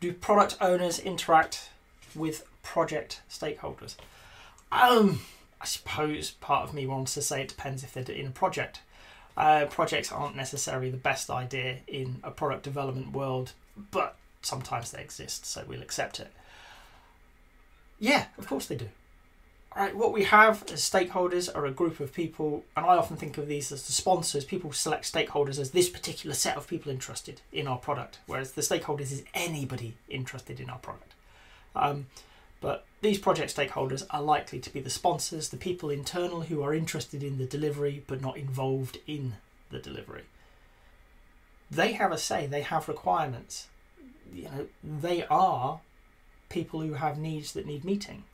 do product owners interact with project stakeholders? Um, I suppose part of me wants to say it depends if they're in a project. Uh, projects aren't necessarily the best idea in a product development world, but sometimes they exist, so we'll accept it. Yeah, of course they do. What we have as stakeholders are a group of people, and I often think of these as the sponsors. People select stakeholders as this particular set of people interested in our product, whereas the stakeholders is anybody interested in our product. Um, but these project stakeholders are likely to be the sponsors, the people internal who are interested in the delivery but not involved in the delivery. They have a say, they have requirements. You know, they are people who have needs that need meeting.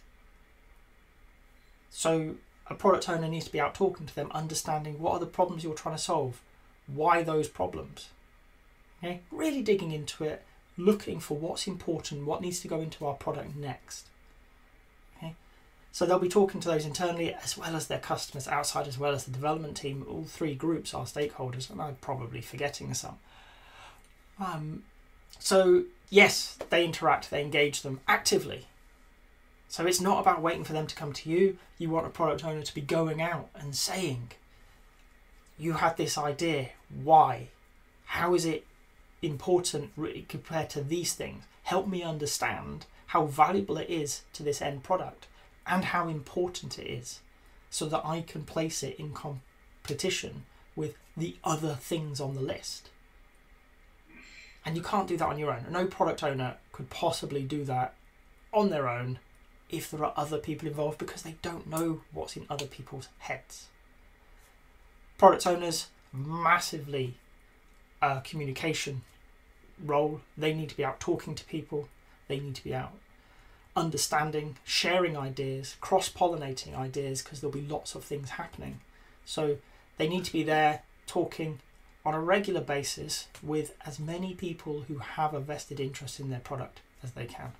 So a product owner needs to be out talking to them, understanding what are the problems you're trying to solve, why those problems. Okay? Really digging into it, looking for what's important, what needs to go into our product next. Okay? So they'll be talking to those internally as well as their customers outside, as well as the development team. All three groups are stakeholders, and I'm probably forgetting some. Um, so yes, they interact, they engage them actively. So it's not about waiting for them to come to you. You want a product owner to be going out and saying, "You had this idea. Why? How is it important compared to these things. Help me understand how valuable it is to this end product and how important it is so that I can place it in competition with the other things on the list. And you can't do that on your own. No product owner could possibly do that on their own if there are other people involved because they don't know what's in other people's heads. Product owners massively uh, communication role. They need to be out talking to people, they need to be out understanding, sharing ideas, cross pollinating ideas, because there'll be lots of things happening. So they need to be there talking on a regular basis with as many people who have a vested interest in their product as they can.